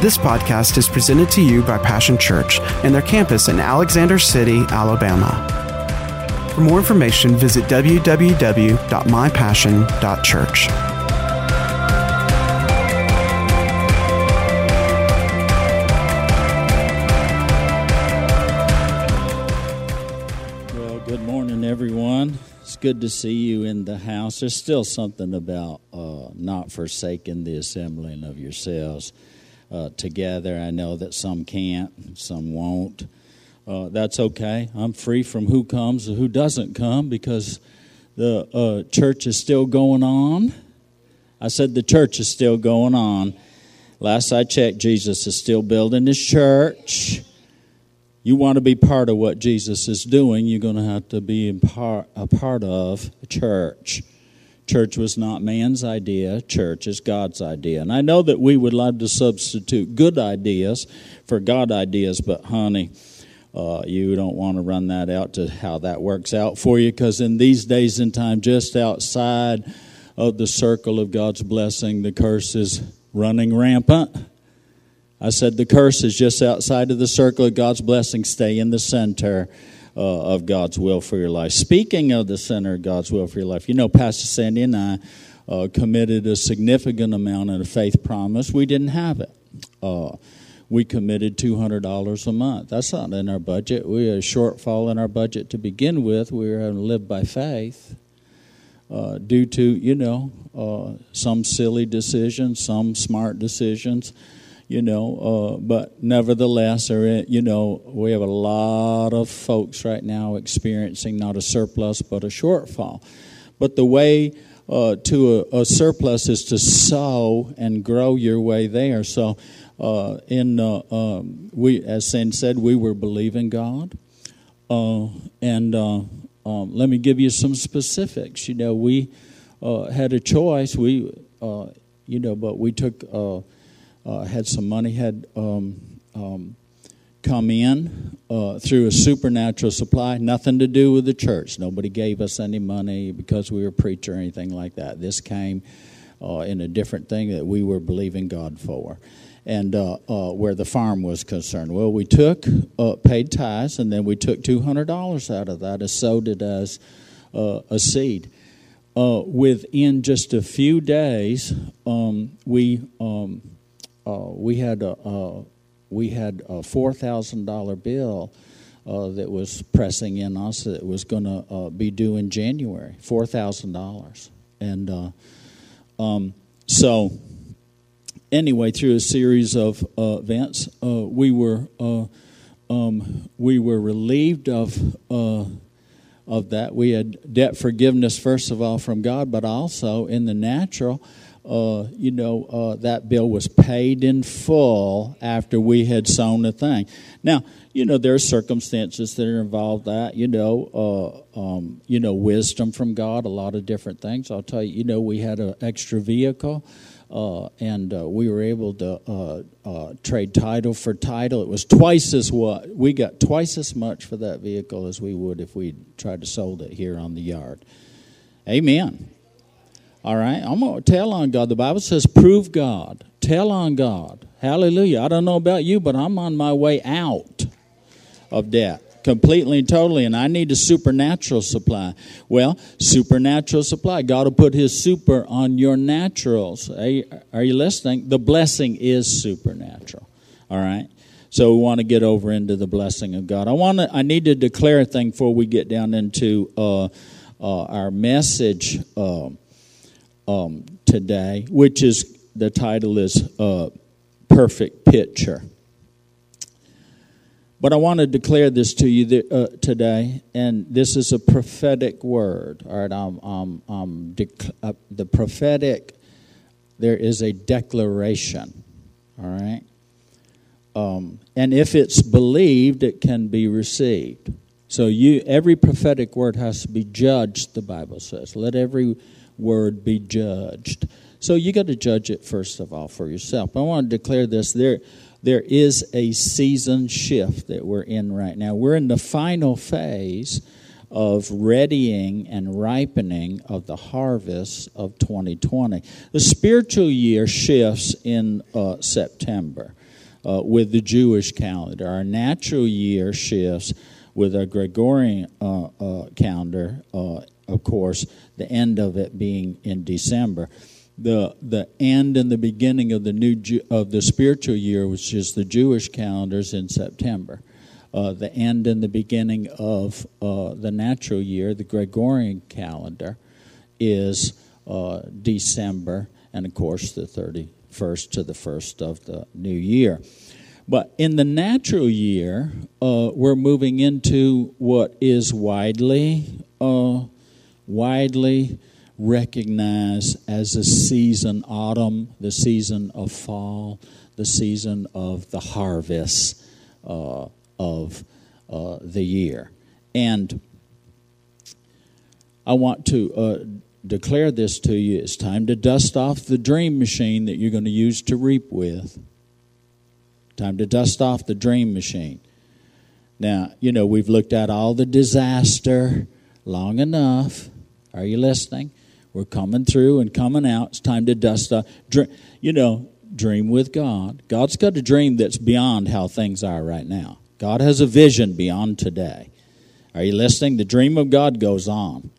This podcast is presented to you by Passion Church and their campus in Alexander City, Alabama. For more information, visit www.mypassion.church. Well, good morning, everyone. It's good to see you in the house. There's still something about uh, not forsaking the assembling of yourselves uh, together. I know that some can't, some won't. Uh, that's okay. I'm free from who comes and who doesn't come because the uh, church is still going on. I said the church is still going on. Last I checked, Jesus is still building his church. You want to be part of what Jesus is doing, you're going to have to be part, a part of a church. Church was not man's idea, church is God's idea. And I know that we would love to substitute good ideas for God ideas, but honey, uh, you don't want to run that out to how that works out for you because in these days and time, just outside of the circle of God's blessing, the curse is running rampant. I said the curse is just outside of the circle of God's blessing. Stay in the center uh, of God's will for your life. Speaking of the center of God's will for your life, you know, Pastor Sandy and I uh, committed a significant amount in of faith promise. We didn't have it. Uh, we committed $200 a month. That's not in our budget. We had a shortfall in our budget to begin with. We were having to live by faith. Uh, due to you know uh, some silly decisions, some smart decisions, you know, uh, but nevertheless, you know, we have a lot of folks right now experiencing not a surplus but a shortfall. But the way uh, to a, a, surplus is to sow and grow your way there. So, uh, in uh, um, we, as Sin said, we were believing God, uh, and uh, um, let me give you some specifics. You know, we had a choice. We, you know, but we took uh, had some money had um, um, come in uh, through a supernatural supply, nothing to do with the church. Nobody gave us any money because we were a preacher or anything like that. This came uh, in a different thing that we were believing God for. And uh, uh, where the farm was concerned, well, we took uh, paid tithes, and then we took two hundred dollars out of that and sowed it as a seed. within just a few days, um, we um, we had a, uh, we had a four thousand dollar bill uh, that was pressing in us that was going to uh, be due in January, four thousand dollars, and uh, um, so anyway, through a series of uh, events, we were um, we were relieved of of that. We had debt forgiveness first of all from God, but also in the natural uh, you know, uh, that bill was paid in full after we had sown the thing. Now, you know, there are circumstances that are involved that, you know, uh, um, you know, wisdom from God, a lot of different things. I'll tell you, you know, we had an extra vehicle. Uh, and uh, we were able to uh, trade title for title. It was twice as what we got twice as much for that vehicle as we would if we tried to sold it here on the yard. Amen. All right? I'm going to tell on God. The Bible says, prove God. Tell on God. Hallelujah. I don't know about you, but I'm on my way out of debt completely and totally, and I need a supernatural supply. Well, supernatural supply. God will put His super on your naturals. Are you, are you listening? The blessing is supernatural. All right? So we want to get over into the blessing of God. I want to. I need to declare a thing before we get down into uh, uh, our message. Uh, um, today, which is the title is uh, Perfect Picture. But I want to declare this to you th- uh, today, and this is a prophetic word. All right, um, um, um, dec- uh, the prophetic, there is a declaration. All right, um, and if it's believed, it can be received. So you, every prophetic word has to be judged. The Bible says, "Let every word be judged. So you got to judge it first of all for yourself. I want to declare this there there is a season shift that we're in right now. We're in the final phase of readying and ripening of the harvest of 2020. The spiritual year shifts in uh, September. uh, with the Jewish calendar. Our natural year shifts with our Gregorian uh, uh, calendar, uh, of course, the end of it being in December. The, the end and the beginning of the new of the spiritual year, which is the Jewish calendars, in September. Uh, the end and the beginning of uh, the natural year, the Gregorian calendar, is uh, December, and of course the 31st to the 1st of the new year. But in the natural year, uh, we're moving into what is widely, uh, widely recognized as the season autumn, the season of fall, the season of the harvest uh, of uh, the year. And I want to uh, declare this to you. It's time to dust off the dream machine that you're going to use to reap with. Time to dust off the dream machine. Now, you know, we've looked at all the disaster long enough. Are you listening? We're coming through and coming out. It's time to dust off. You know, dream with God. God's got a dream that's beyond how things are right now. God has a vision beyond today. Are you listening? The dream of God goes on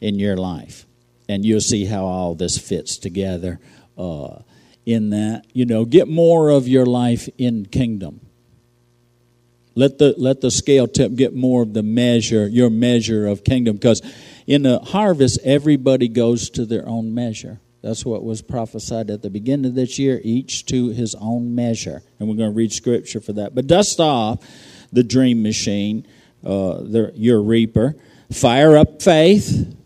in your life. And you'll see how all this fits together uh, in that. You know, get more of your life in kingdom. Let the, let the scale tip get more of the measure, your measure of kingdom. Because in the harvest, everybody goes to their own measure. That's what was prophesied at the beginning of this year, each to his own measure. And we're going to read scripture for that. But dust off the dream machine, uh, the, your reaper. Fire up faith.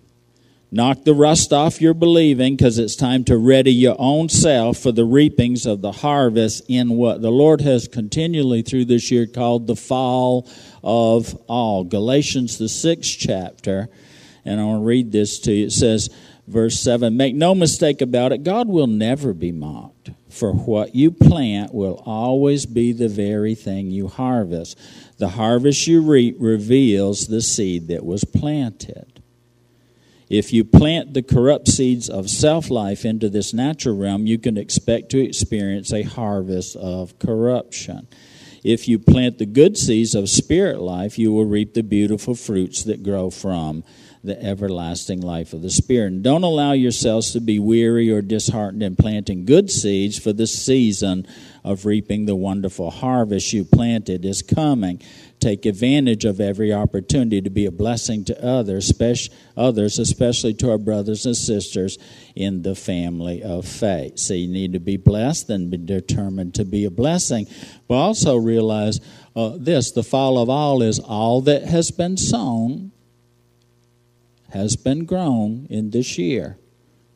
Knock the rust off your believing because it's time to ready your own self for the reapings of the harvest in what the Lord has continually through this year called the fall of all. Galatians, the sixth chapter and I want to read this to you. It says, verse 7 Make no mistake about it, God will never be mocked. For what you plant will always be the very thing you harvest. The harvest you reap reveals the seed that was planted. If you plant the corrupt seeds of self life into this natural realm, you can expect to experience a harvest of corruption. If you plant the good seeds of spirit life, you will reap the beautiful fruits that grow from the everlasting life of the Spirit. And don't allow yourselves to be weary or disheartened in planting good seeds, for the season of reaping the wonderful harvest you planted is coming. Take advantage of every opportunity to be a blessing to others, others, especially to our brothers and sisters in the family of faith. So you need to be blessed and be determined to be a blessing. But also realize uh, this the fall of all is all that has been sown has been grown in this year.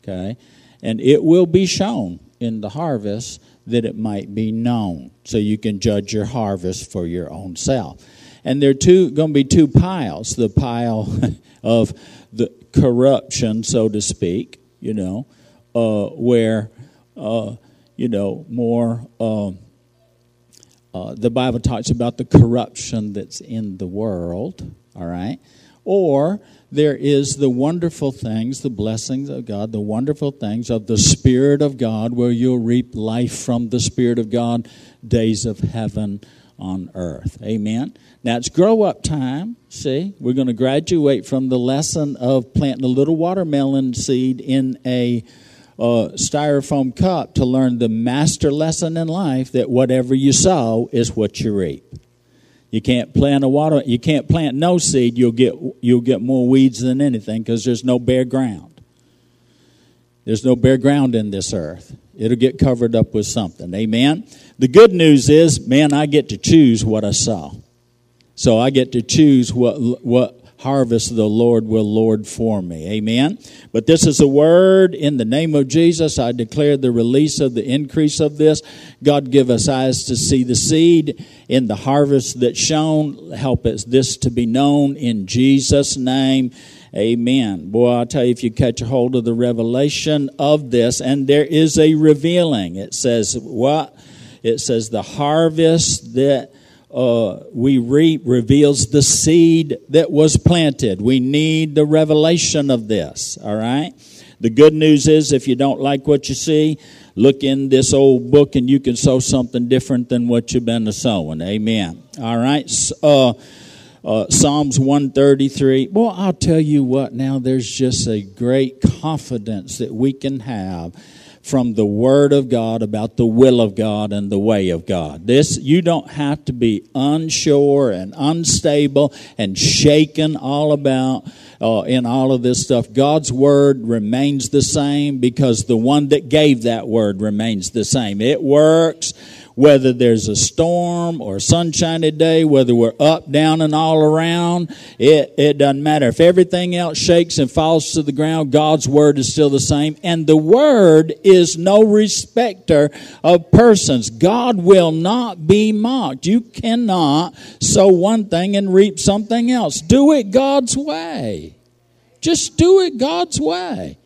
Okay? And it will be shown in the harvest that it might be known. So you can judge your harvest for your own self. And there are two going to be two piles. The pile of the corruption, so to speak, you know, uh, where uh, you know more um, uh, the Bible talks about the corruption that's in the world, all right? Or there is the wonderful things, the blessings of God, the wonderful things of the Spirit of God, where you'll reap life from the Spirit of God, days of heaven on earth. Amen. Now it's grow up time. See, we're going to graduate from the lesson of planting a little watermelon seed in a uh, styrofoam cup to learn the master lesson in life that whatever you sow is what you reap. You can't plant a water. You can't plant no seed. You'll get you'll get more weeds than anything because there's no bare ground. There's no bare ground in this earth. It'll get covered up with something. Amen. The good news is, man, I get to choose what I sow. So I get to choose what what harvest the Lord will Lord for me. Amen. But this is a word in the name of Jesus. I declare the release of the increase of this. God give us eyes to see the seed in the harvest that's shown. Help us this to be known in Jesus' name. Amen. Boy, I'll tell you, if you catch a hold of the revelation of this, and there is a revealing. It says what? It says the harvest that uh, we reap reveals the seed that was planted. We need the revelation of this, all right? The good news is if you don't like what you see, look in this old book and you can sow something different than what you've been sowing. Amen. All right. Uh, uh, Psalms 133. Well, I'll tell you what, now there's just a great confidence that we can have from the Word of God about the will of God and the way of God. This, you don't have to be unsure and unstable and shaken all about uh, in all of this stuff. God's Word remains the same because the one that gave that Word remains the same. It works whether there's a storm or a sunshiny day, whether we're up, down, and all around, it, it doesn't matter. If everything else shakes and falls to the ground, God's word is still the same. And the word is no respecter of persons. God will not be mocked. You cannot sow one thing and reap something else. Do it God's way. Just do it God's way.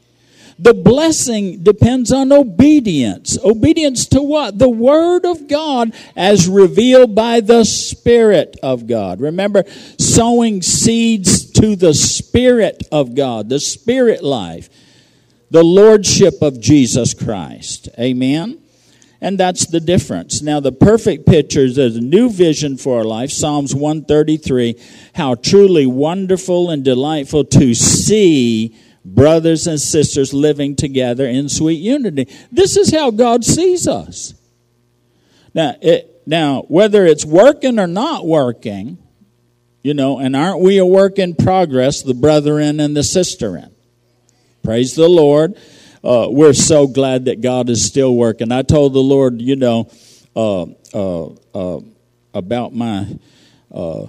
The blessing depends on obedience. Obedience to what? The Word of God as revealed by the Spirit of God. Remember, sowing seeds to the Spirit of God, the Spirit life, the Lordship of Jesus Christ. Amen? And that's the difference. Now, the perfect picture is a new vision for our life. Psalms 133. How truly wonderful and delightful to see brothers and sisters living together in sweet unity. This is how God sees us. Now, it, now whether it's working or not working, you know, and aren't we a work in progress, the brethren and the sisterin? Praise the Lord. Uh, we're so glad that God is still working. I told the Lord, you know, uh, uh, uh about my uh,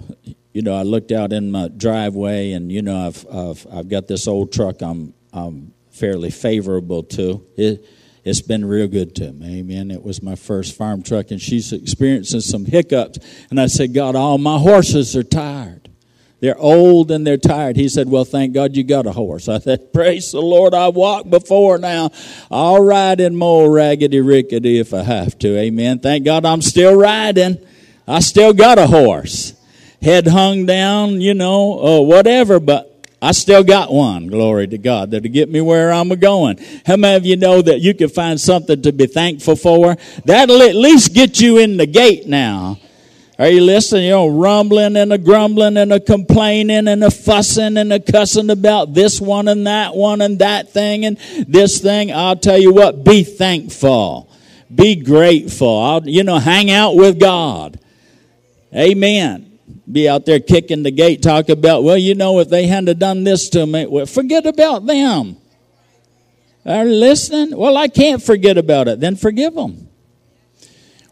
you know, I looked out in my driveway, and you know, I've I've, I've got this old truck. I'm I'm fairly favorable to it. It's been real good to me. Amen. It was my first farm truck, and she's experiencing some hiccups. And I said, God, all my horses are tired. They're old and they're tired. He said, Well, thank God you got a horse. I said, Praise the Lord, I walked before now. I'll ride in more raggedy rickety if I have to. Amen. Thank God I'm still riding. I still got a horse head hung down, you know, or whatever, but I still got one, glory to God, that'll get me where I'm going. How many of you know that you can find something to be thankful for? That'll at least get you in the gate now. Are you listening? You know, rumbling and a grumbling and a complaining and a fussing and a cussing about this one and that one and that thing and this thing. I'll tell you what, be thankful. Be grateful. I'll, you know, hang out with God. Amen be out there kicking the gate, talk about, well, you know, if they hadn't done this to me, well, forget about them. Are listening? Well, I can't forget about it. Then forgive them.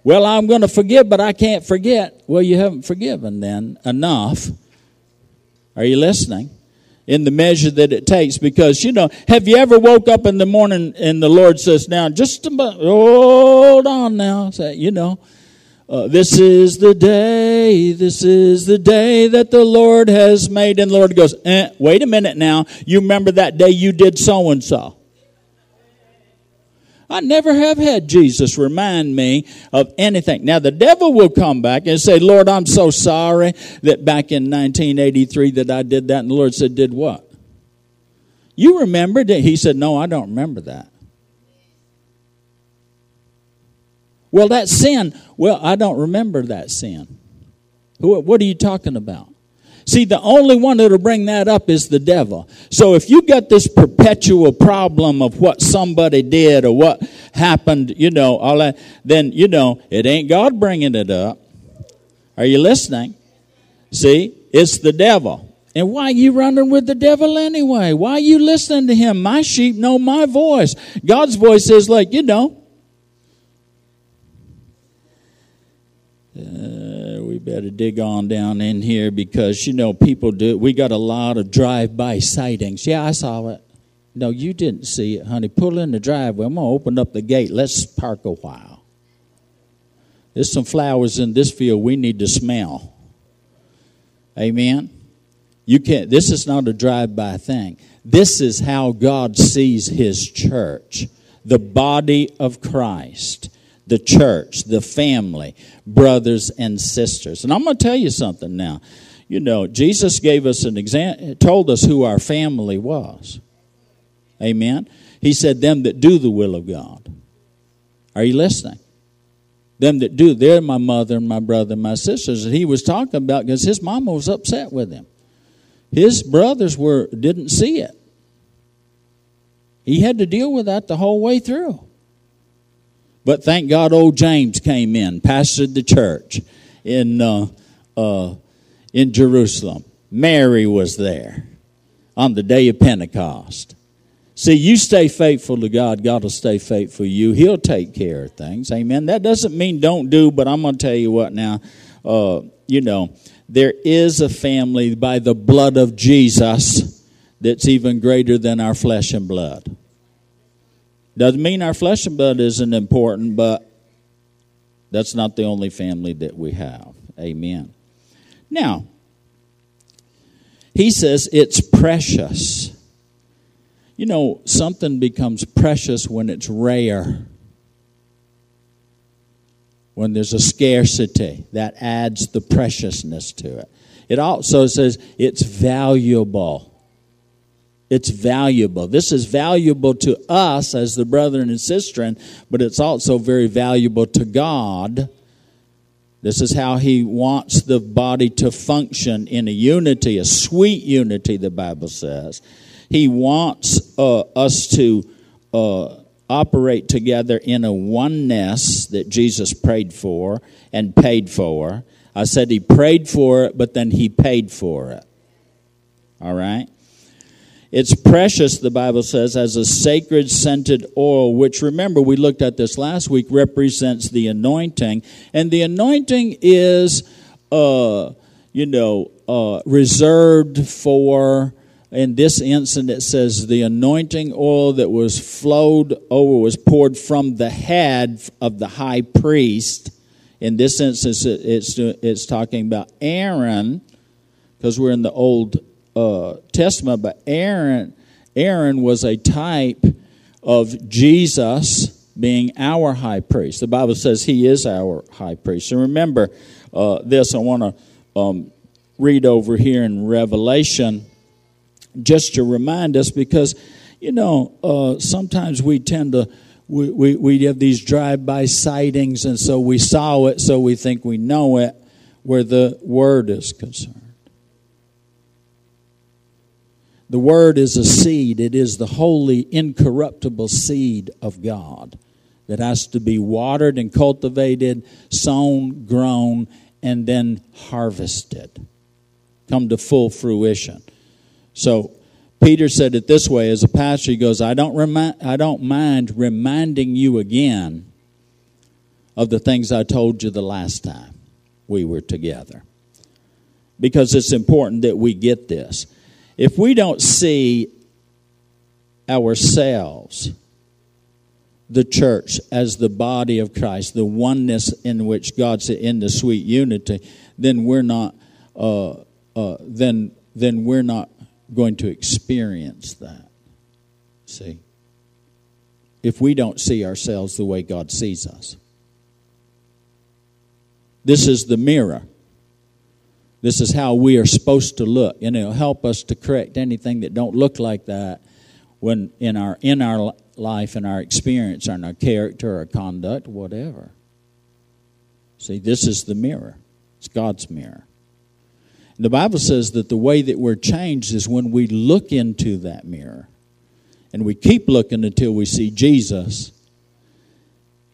Well, I'm going to forgive, but I can't forget. Well, you haven't forgiven then enough. Are you listening? In the measure that it takes, because you know, have you ever woke up in the morning and the Lord says, "Now, just about, hold on now," say, you know, uh, this is the day, this is the day that the Lord has made. And the Lord goes, eh, wait a minute now. You remember that day you did so and so. I never have had Jesus remind me of anything. Now the devil will come back and say, Lord, I'm so sorry that back in 1983 that I did that. And the Lord said, did what? You remembered it? He said, no, I don't remember that. Well, that sin, well, I don't remember that sin. What are you talking about? See, the only one that'll bring that up is the devil. So if you got this perpetual problem of what somebody did or what happened, you know, all that, then, you know, it ain't God bringing it up. Are you listening? See, it's the devil. And why you running with the devil anyway? Why you listening to him? My sheep know my voice. God's voice is like, you know, Uh, we better dig on down in here because you know people do. We got a lot of drive-by sightings. Yeah, I saw it. No, you didn't see it, honey. Pull in the driveway. I'm gonna open up the gate. Let's park a while. There's some flowers in this field we need to smell. Amen. You can't. This is not a drive-by thing. This is how God sees His church, the body of Christ the church, the family, brothers and sisters. And I'm going to tell you something now. You know, Jesus gave us an example, told us who our family was. Amen. He said, Them that do the will of God. Are you listening? Them that do, they're my mother and my brother and my sisters. And he was talking about because his mama was upset with him. His brothers were didn't see it. He had to deal with that the whole way through. But thank God, old James came in, pastored the church in uh, uh, in Jerusalem. Mary was there on the day of Pentecost. See, you stay faithful to God, God will stay faithful to you. He'll take care of things. Amen. That doesn't mean don't do, but I'm going to tell you what now. Uh, you know, there is a family by the blood of Jesus that's even greater than our flesh and blood. Doesn't mean our flesh and blood isn't important, but that's not the only family that we have. Amen. Now, he says it's precious. You know, something becomes precious when it's rare. When there's a scarcity, that adds the preciousness to it. It also says it's valuable. It's valuable. This is valuable to us as the brethren and sister, but it's also very valuable to God. This is how He wants the body to function in a unity, a sweet unity, the Bible says. He wants uh, us to uh, operate together in a oneness that Jesus prayed for and paid for. I said He prayed for it, but then He paid for it. All right? It's precious, the Bible says, as a sacred scented oil, which remember, we looked at this last week, represents the anointing. And the anointing is, uh, you know, uh, reserved for, in this instance, it says the anointing oil that was flowed over, was poured from the head of the high priest. In this instance, it's, it's talking about Aaron, because we're in the Old uh, Testament, but Aaron, Aaron was a type of Jesus being our high priest. The Bible says he is our high priest. And remember uh, this, I want to um, read over here in Revelation just to remind us because, you know, uh, sometimes we tend to. We, we, we have these drive-by sightings, and so we saw it, so we think we know it, where the word is concerned. The Word is a seed, it is the holy, incorruptible seed of God that has to be watered and cultivated, sown, grown, and then harvested, come to full fruition. So, Peter said it this way as a pastor, he goes, I don't, remind, I don't mind reminding you again of the things I told you the last time we were together. Because it's important that we get this if we don't see ourselves, the church, as the body of Christ, the oneness in which God's in the sweet unity, then we're not. Uh, uh, then then we're not going to experience that. See, if we don't see ourselves the way God sees us, this is the mirror. This is how we are supposed to look, and it'll help us to correct anything that don't look like that when in our in our life and our experience and our character or conduct, whatever. See, this is the mirror. It's God's mirror. And the Bible says that the way that we're changed is when we look into that mirror. And we keep looking until we see Jesus.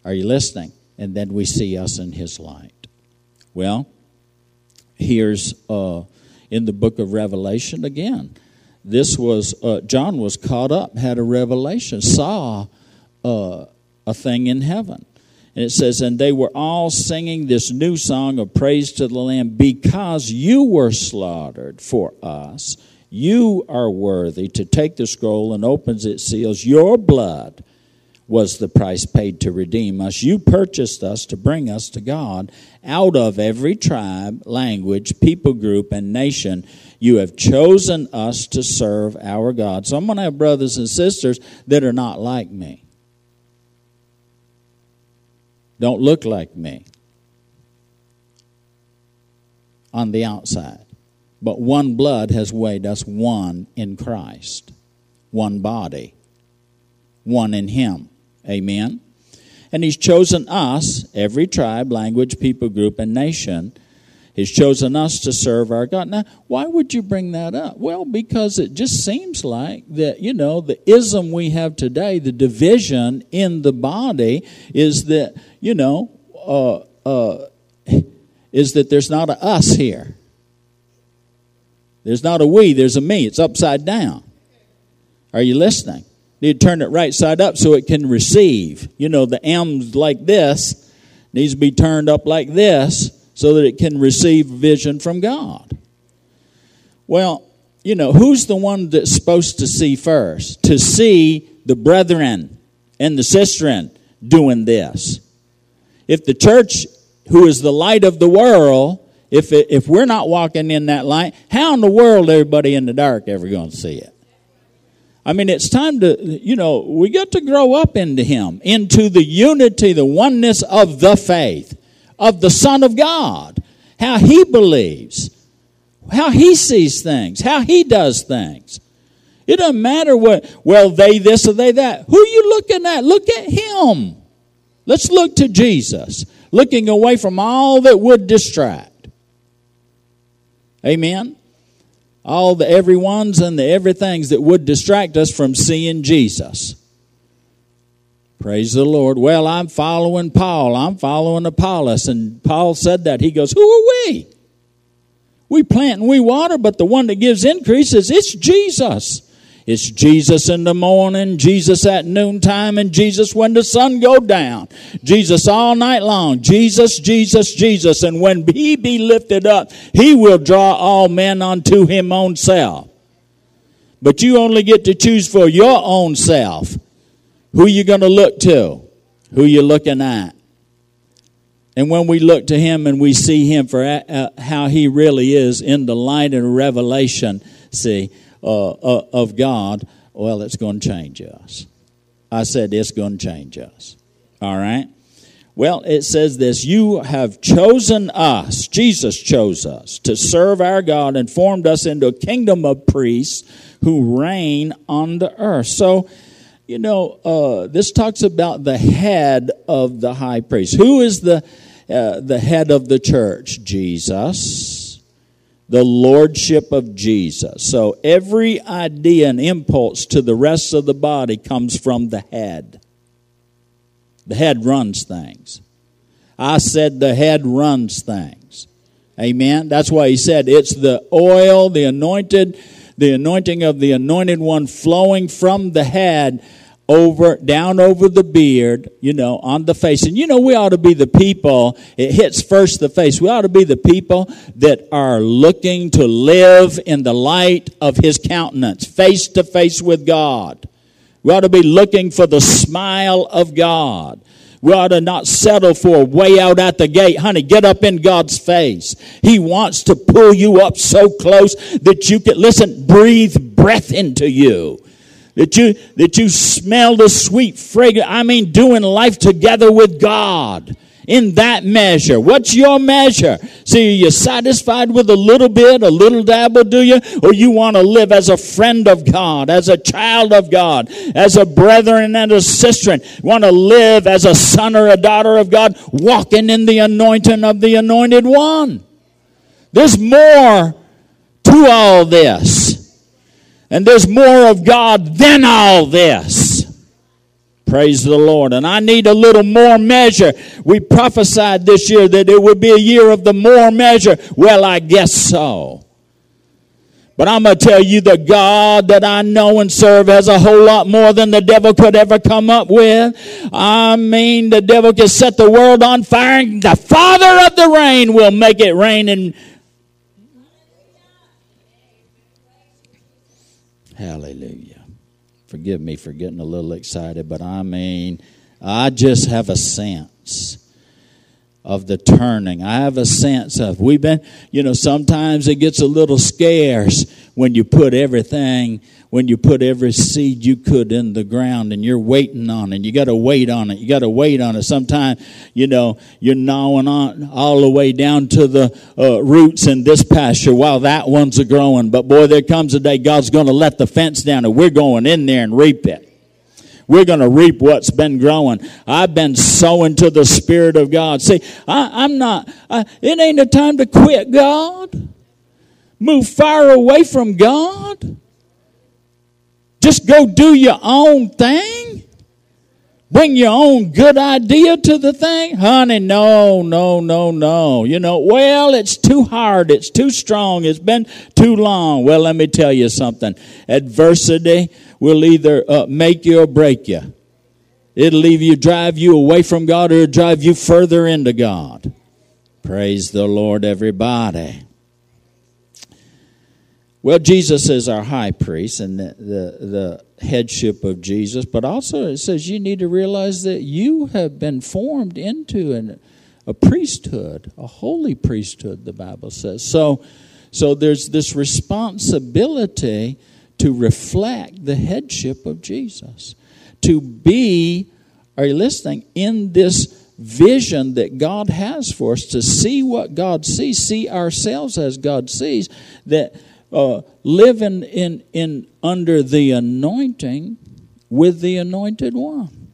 Are you listening? And then we see us in his light. Well, here's uh, in the book of Revelation again. This was, uh, John was caught up, had a revelation, saw uh, a thing in heaven. And it says, And they were all singing this new song of praise to the Lamb because you were slaughtered for us. You are worthy to take the scroll and opens its seals. Your blood was the price paid to redeem us. You purchased us to bring us to God out of every tribe, language, people group, and nation. You have chosen us to serve our God. So I'm going to have brothers and sisters that are not like me, don't look like me on the outside. But one blood has weighed us one in Christ, one body, one in Him. Amen. And He's chosen us, every tribe, language, people group, and nation. He's chosen us to serve our God. Now, why would you bring that up? Well, because it just seems like that, you know, the ism we have today, the division in the body, is that, you know, uh, uh, is that there's not a us here. There's not a we, there's a me. It's upside down. Are you listening? Need to turn it right side up so it can receive. You know, the M's like this needs to be turned up like this so that it can receive vision from God. Well, you know, who's the one that's supposed to see first? To see the brethren and the sisterin doing this. If the church, who is the light of the world, if, it, if we're not walking in that light, how in the world everybody in the dark ever going to see it? I mean, it's time to, you know, we got to grow up into Him, into the unity, the oneness of the faith, of the Son of God, how He believes, how He sees things, how He does things. It doesn't matter what, well, they this or they that. Who are you looking at? Look at Him. Let's look to Jesus, looking away from all that would distract. Amen all the everyone's and the everythings that would distract us from seeing Jesus. Praise the Lord. Well, I'm following Paul. I'm following Apollos. And Paul said that. He goes, Who are we? We plant and we water, but the one that gives increase is it's Jesus. It's Jesus in the morning, Jesus at noontime, and Jesus when the sun go down. Jesus all night long. Jesus, Jesus, Jesus. And when he be lifted up, he will draw all men unto him own self. But you only get to choose for your own self. Who you going to look to? Who you looking at? And when we look to him and we see him for uh, how he really is in the light and revelation, see, uh, uh, of God, well, it's going to change us. I said it's going to change us. All right? Well, it says this You have chosen us, Jesus chose us, to serve our God and formed us into a kingdom of priests who reign on the earth. So, you know, uh, this talks about the head of the high priest. Who is the, uh, the head of the church? Jesus the lordship of Jesus. So every idea and impulse to the rest of the body comes from the head. The head runs things. I said the head runs things. Amen. That's why he said it's the oil, the anointed, the anointing of the anointed one flowing from the head over down over the beard you know on the face and you know we ought to be the people it hits first the face we ought to be the people that are looking to live in the light of his countenance face to face with god we ought to be looking for the smile of god we ought to not settle for way out at the gate. Honey, get up in God's face. He wants to pull you up so close that you can, listen, breathe breath into you that you that you smell the sweet fragrance. I mean, doing life together with God in that measure. What's your measure? See, are you satisfied with a little bit, a little dabble, do you? Or you want to live as a friend of God, as a child of God, as a brethren and a sister? Want to live as a son or a daughter of God, walking in the anointing of the anointed one. There's more to all this. And there's more of God than all this. Praise the Lord. And I need a little more measure. We prophesied this year that it would be a year of the more measure. Well, I guess so. But I'm going to tell you the God that I know and serve has a whole lot more than the devil could ever come up with. I mean, the devil can set the world on fire and the Father of the rain will make it rain and Hallelujah. Forgive me for getting a little excited, but I mean, I just have a sense of the turning. I have a sense of, we've been, you know, sometimes it gets a little scarce when you put everything when you put every seed you could in the ground and you're waiting on it. You got to wait on it. You got to wait on it. Sometimes, you know, you're gnawing on all the way down to the uh, roots in this pasture while that one's a growing. But boy, there comes a day God's going to let the fence down and we're going in there and reap it. We're going to reap what's been growing. I've been sowing to the Spirit of God. See, I, am not, I, it ain't a time to quit God. Move far away from God. Just go do your own thing. Bring your own good idea to the thing? Honey, no, no, no, no. You know, well, it's too hard. It's too strong. It's been too long. Well, let me tell you something. Adversity will either uh, make you or break you. It'll leave you, drive you away from God or drive you further into God. Praise the Lord, everybody. Well, Jesus is our high priest and the, the, the, headship of Jesus, but also it says you need to realize that you have been formed into an, a priesthood, a holy priesthood, the Bible says. So, so there's this responsibility to reflect the headship of Jesus, to be, are you listening, in this vision that God has for us, to see what God sees, see ourselves as God sees, that uh, living in, in under the anointing with the anointed one.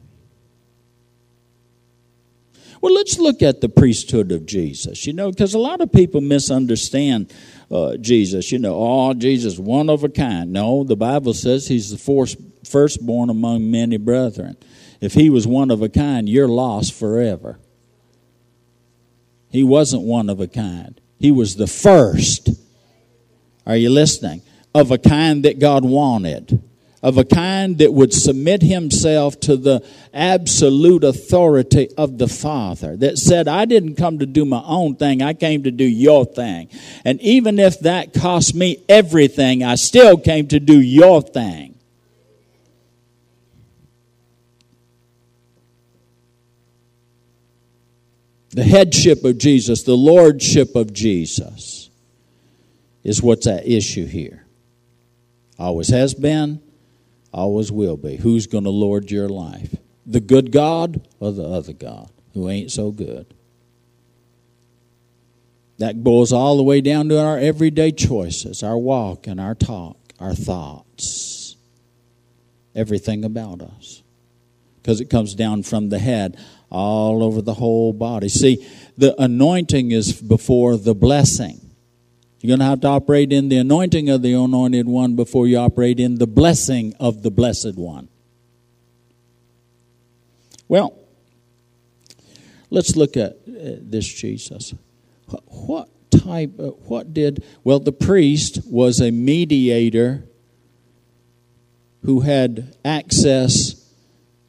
Well, let's look at the priesthood of Jesus, you know, because a lot of people misunderstand uh, Jesus. You know, oh, Jesus, one of a kind. No, the Bible says he's the first, firstborn among many brethren. If he was one of a kind, you're lost forever. He wasn't one of a kind, he was the first are you listening? Of a kind that God wanted. Of a kind that would submit himself to the absolute authority of the Father. That said, I didn't come to do my own thing, I came to do your thing. And even if that cost me everything, I still came to do your thing. the headship of Jesus, the lordship of Jesus is what's at issue here. Always has been, always will be. Who's going to lord your life? The good God or the other God who ain't so good? That boils all the way down to our everyday choices, our walk and our talk, our thoughts, everything about us. Because it comes down from the head all over the whole body. See, the anointing is before the blessing. You're going to have to operate in the anointing of the anointed one before you operate in the blessing of the blessed one. Well, let's look at uh, this Jesus. What type, what did, well, the priest was a mediator who had access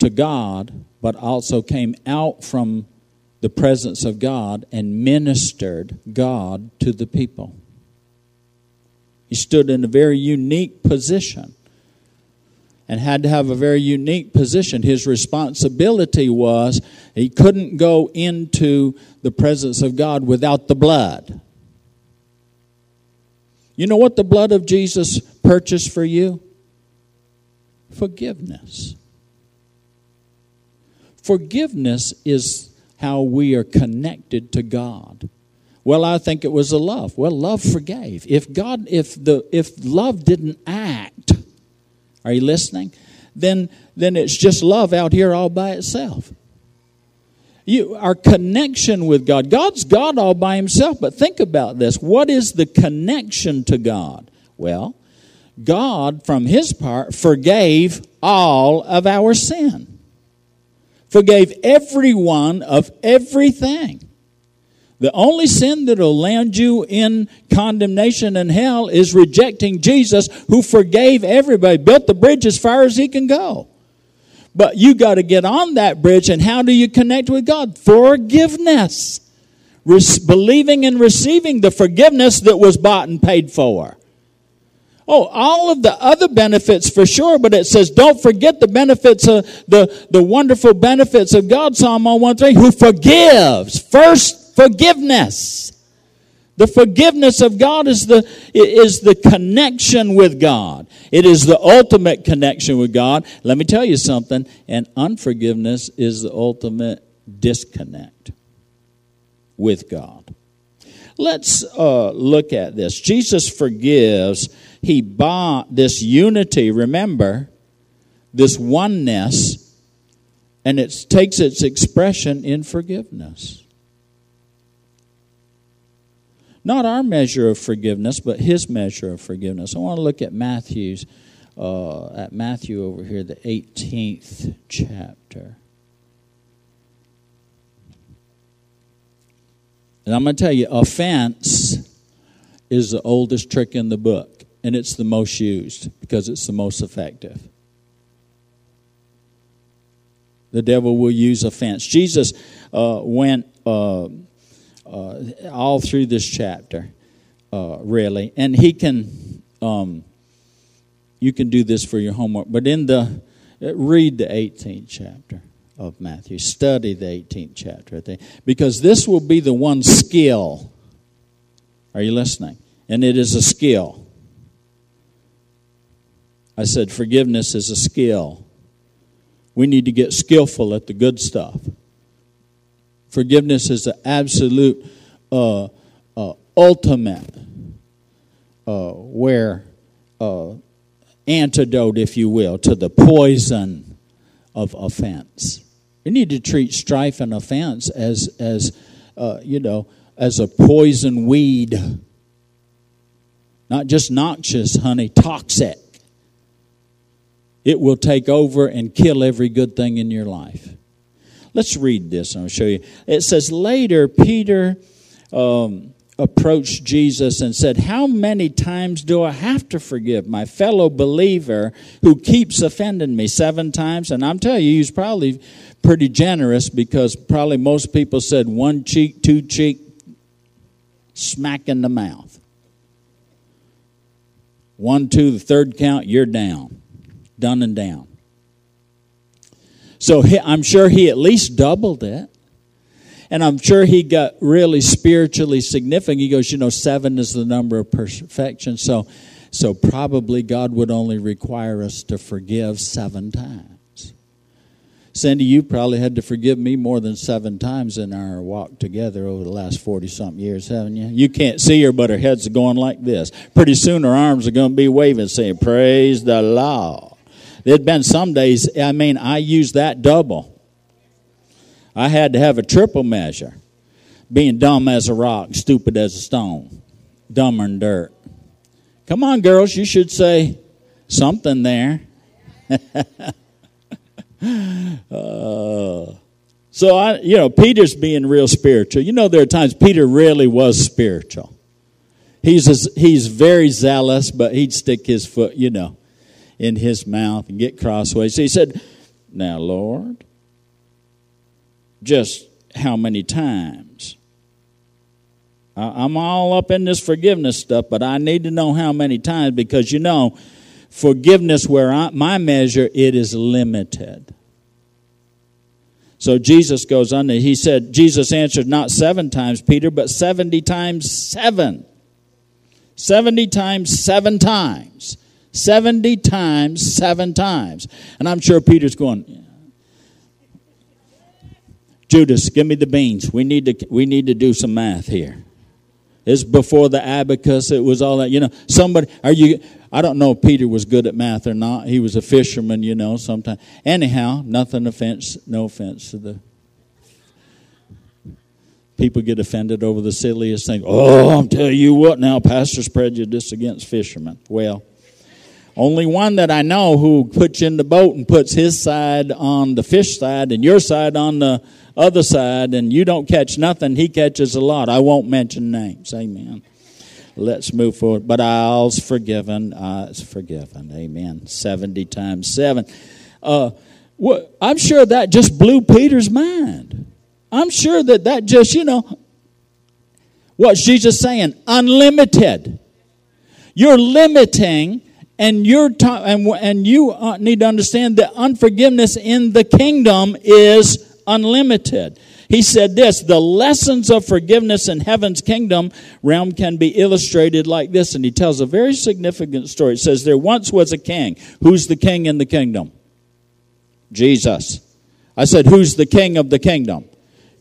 to God, but also came out from the presence of God and ministered God to the people. He stood in a very unique position and had to have a very unique position. His responsibility was he couldn't go into the presence of God without the blood. You know what the blood of Jesus purchased for you? Forgiveness. Forgiveness is how we are connected to God. Well, I think it was a love. Well, love forgave. If God, if the if love didn't act, are you listening? Then then it's just love out here all by itself. You, our connection with God. God's God all by himself, but think about this. What is the connection to God? Well, God, from his part, forgave all of our sin, forgave everyone of everything. The only sin that'll land you in condemnation and hell is rejecting Jesus who forgave everybody, built the bridge as far as he can go. But you got to get on that bridge, and how do you connect with God? Forgiveness. Re- believing and receiving the forgiveness that was bought and paid for. Oh, all of the other benefits for sure, but it says don't forget the benefits of the, the wonderful benefits of God, Psalm 113, who forgives. First forgiveness. The forgiveness of God is the, is the connection with God. It is the ultimate connection with God. Let me tell you something, and unforgiveness is the ultimate disconnect with God. Let's uh, look at this. Jesus forgives. He bought this unity, remember, this oneness, and it takes its expression in forgiveness. Not our measure of forgiveness, but his measure of forgiveness. I want to look at Matthew's uh, at Matthew over here, the 18th chapter. And I'm going to tell you, offense is the oldest trick in the book, and it's the most used because it's the most effective. The devil will use offense. Jesus uh, went uh, uh, all through this chapter, uh, really, and he can. Um, you can do this for your homework. But in the read the 18th chapter of Matthew. Study the 18th chapter, think, because this will be the one skill. Are you listening? And it is a skill. I said forgiveness is a skill. We need to get skillful at the good stuff. Forgiveness is the absolute, uh, uh, ultimate, uh, where uh, antidote, if you will, to the poison of offense. We need to treat strife and offense as, as uh, you know, as a poison weed. Not just noxious, honey, toxic. It will take over and kill every good thing in your life. Let's read this, I'll show you. It says, Later, Peter um, approached Jesus and said, How many times do I have to forgive my fellow believer who keeps offending me? Seven times? And I'm telling you, he's probably pretty generous because probably most people said one cheek, two cheek, smack in the mouth. One, two, the third count, you're down. Done and down. So I'm sure he at least doubled it. And I'm sure he got really spiritually significant. He goes, you know, seven is the number of perfection. So, so probably God would only require us to forgive seven times. Cindy, you probably had to forgive me more than seven times in our walk together over the last 40 something years, haven't you? You can't see her, but her head's going like this. Pretty soon her arms are going to be waving, saying, Praise the Lord. There'd been some days, I mean, I used that double. I had to have a triple measure. Being dumb as a rock, stupid as a stone, dumber than dirt. Come on, girls, you should say something there. uh, so I, you know, Peter's being real spiritual. You know, there are times Peter really was spiritual. He's a, he's very zealous, but he'd stick his foot, you know, in his mouth and get crossways. So he said, "Now, Lord, just how many times. I'm all up in this forgiveness stuff, but I need to know how many times because you know, forgiveness where I, my measure it is limited. So Jesus goes on. He said, Jesus answered not seven times, Peter, but seventy times seven. Seventy times seven times. Seventy times seven times. And I'm sure Peter's going, Judas, give me the beans. We need to we need to do some math here. It's before the abacus. It was all that. You know, somebody. Are you? I don't know if Peter was good at math or not. He was a fisherman, you know. Sometimes. Anyhow, nothing offense. No offense to the. People get offended over the silliest thing. Oh, I'm telling you what now, pastor's prejudice against fishermen. Well, only one that I know who puts you in the boat and puts his side on the fish side and your side on the other side, and you don't catch nothing, he catches a lot. I won't mention names. Amen. Let's move forward. But I'll's forgiven. It's forgiven. Amen. 70 times 7. Uh, what, I'm sure that just blew Peter's mind. I'm sure that that just, you know, what's Jesus saying? Unlimited. You're limiting and you're ta- and, and you uh, need to understand that unforgiveness in the kingdom is unlimited. He said this the lessons of forgiveness in heaven's kingdom realm can be illustrated like this. And he tells a very significant story. It says, There once was a king. Who's the king in the kingdom? Jesus. I said, Who's the king of the kingdom?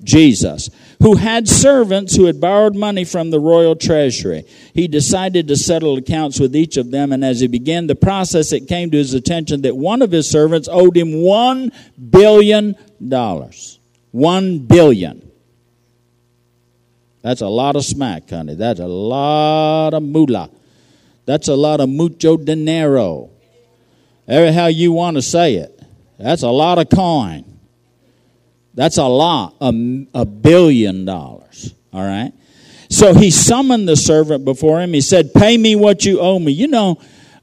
Jesus. Who had servants who had borrowed money from the royal treasury. He decided to settle accounts with each of them, and as he began the process, it came to his attention that one of his servants owed him one billion dollars. One billion. That's a lot of smack, honey. That's a lot of moolah. That's a lot of mucho dinero. Every how you want to say it. That's a lot of coin. That's a lot, a, a billion dollars. All right? So he summoned the servant before him. He said, Pay me what you owe me. You know,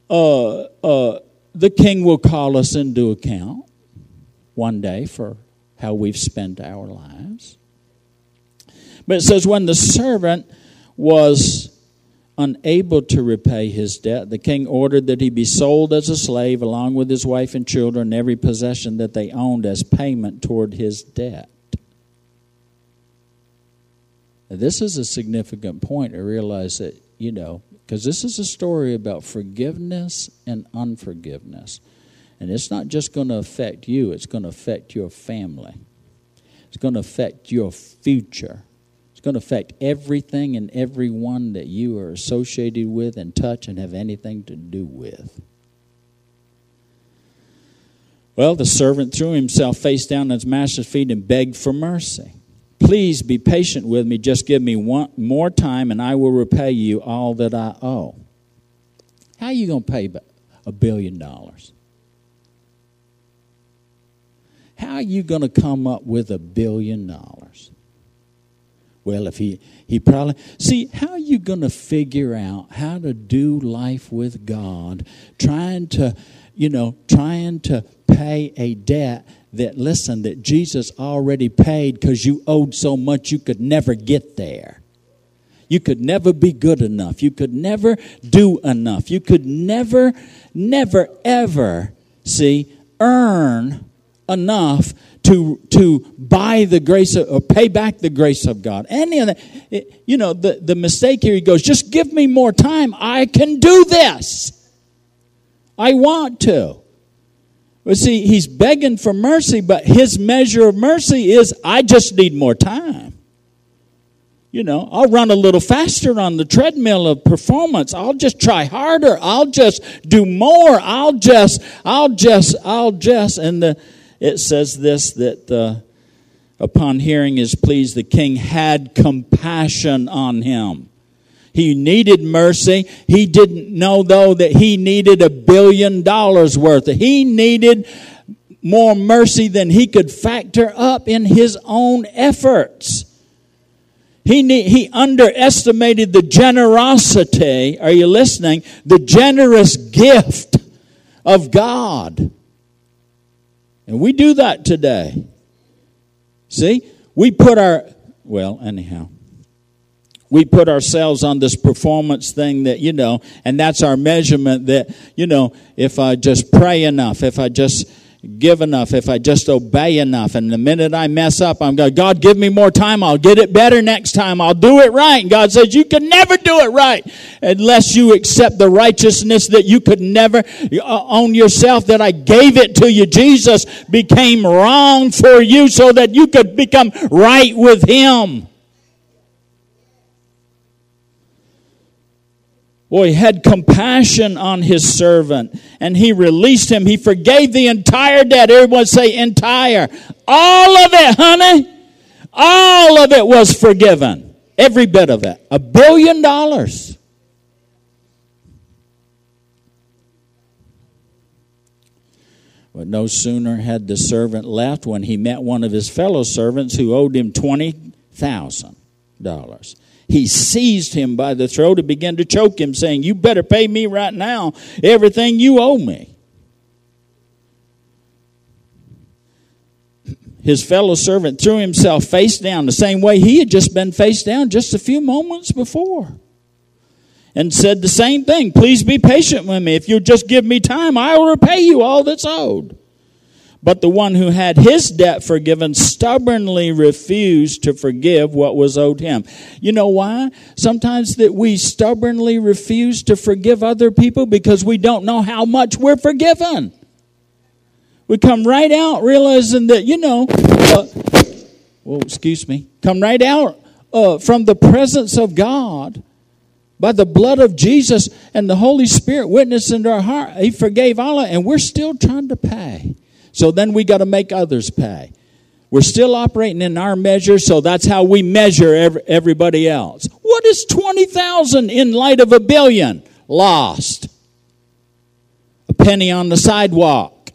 uh, uh, the king will call us into account one day for how we've spent our lives. But it says, When the servant was unable to repay his debt, the king ordered that he be sold as a slave along with his wife and children every possession that they owned as payment toward his debt. Now, this is a significant point. I realize that, you know, because this is a story about forgiveness and unforgiveness. And it's not just going to affect you, it's going to affect your family, it's going to affect your future going to affect everything and everyone that you are associated with and touch and have anything to do with. Well, the servant threw himself face down at his master's feet and begged for mercy. Please be patient with me. Just give me one more time and I will repay you all that I owe. How are you going to pay a billion dollars? How are you going to come up with a billion dollars? Well, if he, he probably. See, how are you going to figure out how to do life with God trying to, you know, trying to pay a debt that, listen, that Jesus already paid because you owed so much you could never get there? You could never be good enough. You could never do enough. You could never, never, ever, see, earn enough to to buy the grace of, or pay back the grace of God. Any of that, you know, the, the mistake here, he goes, just give me more time. I can do this. I want to. Well, see, he's begging for mercy, but his measure of mercy is, I just need more time. You know, I'll run a little faster on the treadmill of performance. I'll just try harder. I'll just do more. I'll just, I'll just, I'll just. And the, it says this that uh, upon hearing his pleas, the king had compassion on him. He needed mercy. He didn't know, though, that he needed a billion dollars worth. He needed more mercy than he could factor up in his own efforts. He, need, he underestimated the generosity, are you listening? The generous gift of God. And we do that today. See? We put our, well, anyhow, we put ourselves on this performance thing that, you know, and that's our measurement that, you know, if I just pray enough, if I just give enough, if I just obey enough. And the minute I mess up, I'm going, God, give me more time. I'll get it better next time. I'll do it right. And God says, you can never do it right unless you accept the righteousness that you could never uh, own yourself, that I gave it to you. Jesus became wrong for you so that you could become right with Him. Boy, he had compassion on his servant and he released him. He forgave the entire debt. Everyone say entire. All of it, honey. All of it was forgiven. Every bit of it. A billion dollars. But no sooner had the servant left when he met one of his fellow servants who owed him $20,000 he seized him by the throat and began to choke him, saying, You better pay me right now everything you owe me. His fellow servant threw himself face down the same way he had just been face down just a few moments before and said the same thing. Please be patient with me. If you'll just give me time, I will repay you all that's owed. But the one who had his debt forgiven stubbornly refused to forgive what was owed him. You know why? Sometimes that we stubbornly refuse to forgive other people because we don't know how much we're forgiven. We come right out realizing that, you know, uh, well, excuse me, come right out uh, from the presence of God by the blood of Jesus and the Holy Spirit witness in our heart. He forgave all, and we're still trying to pay. So then we got to make others pay. We're still operating in our measure, so that's how we measure every, everybody else. What is 20,000 in light of a billion? Lost. A penny on the sidewalk.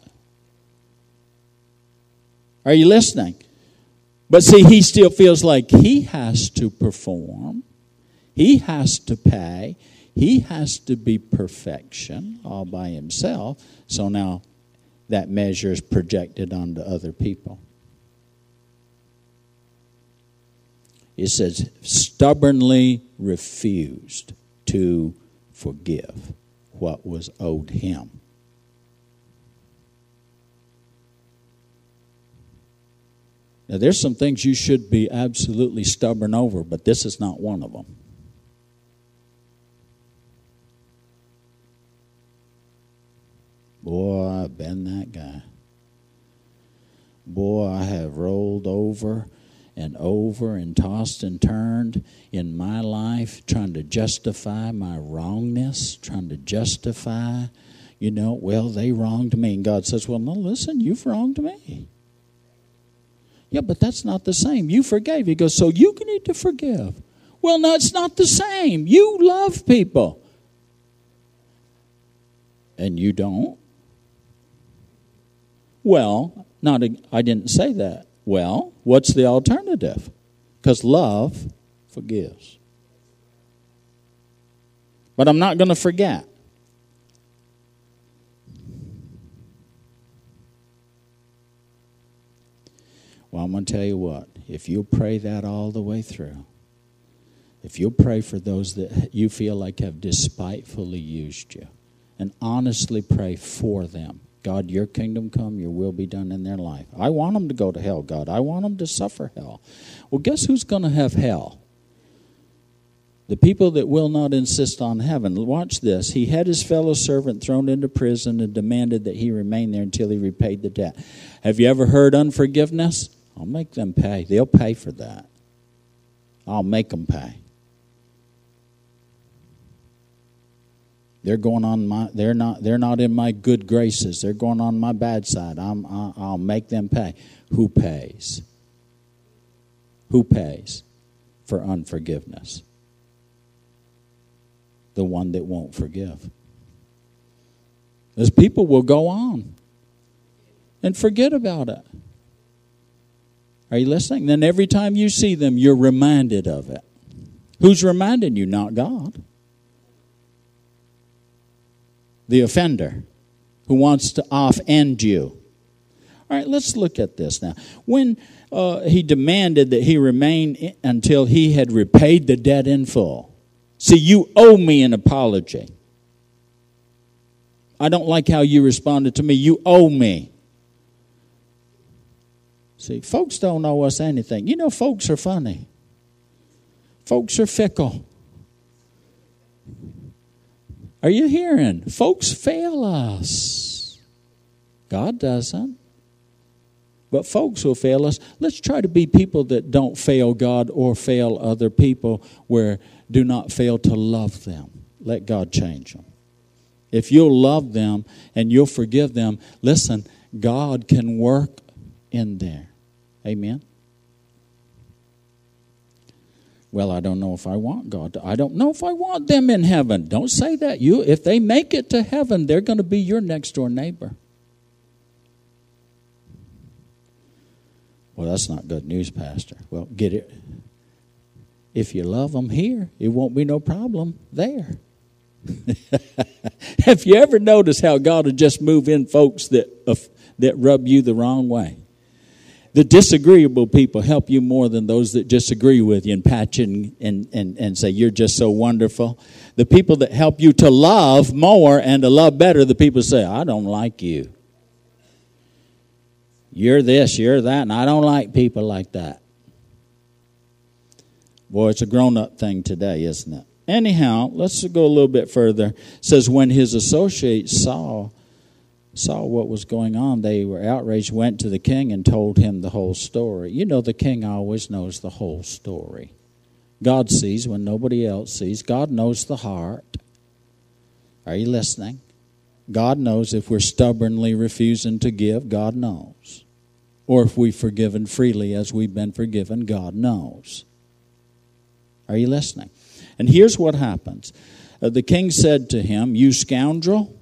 Are you listening? But see, he still feels like he has to perform, he has to pay, he has to be perfection all by himself. So now that measure is projected onto other people. It says, stubbornly refused to forgive what was owed him. Now, there's some things you should be absolutely stubborn over, but this is not one of them. Boy, I've been that guy. Boy, I have rolled over and over and tossed and turned in my life trying to justify my wrongness, trying to justify, you know, well, they wronged me. And God says, well, no, listen, you've wronged me. Yeah, but that's not the same. You forgave. He goes, so you need to forgive. Well, no, it's not the same. You love people. And you don't? Well, not a, I didn't say that. Well, what's the alternative? Because love forgives. But I'm not going to forget. Well, I'm going to tell you what. If you'll pray that all the way through, if you'll pray for those that you feel like have despitefully used you, and honestly pray for them, God, your kingdom come, your will be done in their life. I want them to go to hell, God. I want them to suffer hell. Well, guess who's going to have hell? The people that will not insist on heaven. Watch this. He had his fellow servant thrown into prison and demanded that he remain there until he repaid the debt. Have you ever heard unforgiveness? I'll make them pay. They'll pay for that. I'll make them pay. They're going on my. They're not. They're not in my good graces. They're going on my bad side. I'm. I'll make them pay. Who pays? Who pays for unforgiveness? The one that won't forgive. As people will go on and forget about it. Are you listening? Then every time you see them, you're reminded of it. Who's reminding you? Not God the offender who wants to offend you. All right, let's look at this now. When uh, he demanded that he remain until he had repaid the debt in full. See, you owe me an apology. I don't like how you responded to me. You owe me. See, folks don't owe us anything. You know, folks are funny, folks are fickle. Are you hearing? Folks fail us. God doesn't. But folks will fail us. Let's try to be people that don't fail God or fail other people, where do not fail to love them. Let God change them. If you'll love them and you'll forgive them, listen, God can work in there. Amen. Well, I don't know if I want God. To, I don't know if I want them in heaven. Don't say that. You, if they make it to heaven, they're going to be your next door neighbor. Well, that's not good news, Pastor. Well, get it. If you love them here, it won't be no problem there. Have you ever noticed how God will just move in folks that uh, that rub you the wrong way? The disagreeable people help you more than those that disagree with you and pat you and, and, and, and say, You're just so wonderful. The people that help you to love more and to love better, the people say, I don't like you. You're this, you're that, and I don't like people like that. Boy, it's a grown up thing today, isn't it? Anyhow, let's go a little bit further. It says, When his associates saw saw what was going on, they were outraged, went to the king and told him the whole story. You know, the king always knows the whole story. God sees when nobody else sees. God knows the heart. Are you listening? God knows if we're stubbornly refusing to give, God knows. Or if we've forgiven freely as we've been forgiven, God knows. Are you listening? And here's what happens uh, the king said to him, You scoundrel,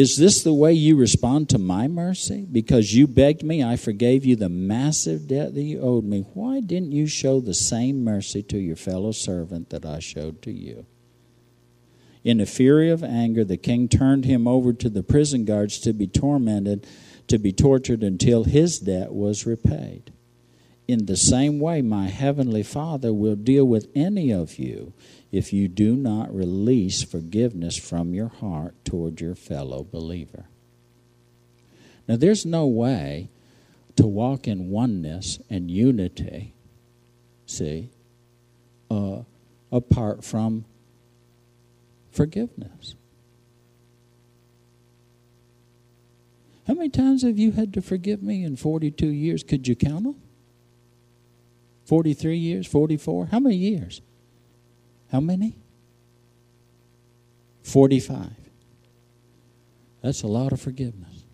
is this the way you respond to my mercy? Because you begged me, I forgave you the massive debt that you owed me. Why didn't you show the same mercy to your fellow servant that I showed to you? In a fury of anger, the king turned him over to the prison guards to be tormented, to be tortured until his debt was repaid. In the same way, my heavenly Father will deal with any of you if you do not release forgiveness from your heart toward your fellow believer. Now, there's no way to walk in oneness and unity, see, uh, apart from forgiveness. How many times have you had to forgive me in 42 years? Could you count them? 43 years? 44? How many years? How many? 45. That's a lot of forgiveness.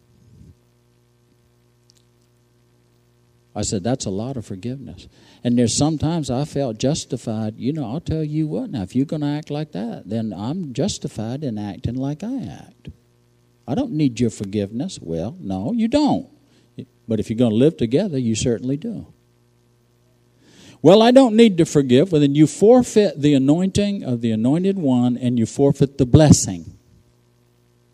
I said, that's a lot of forgiveness. And there's sometimes I felt justified. You know, I'll tell you what now, if you're going to act like that, then I'm justified in acting like I act. I don't need your forgiveness. Well, no, you don't. But if you're going to live together, you certainly do. Well, I don't need to forgive. Well, then you forfeit the anointing of the anointed one and you forfeit the blessing.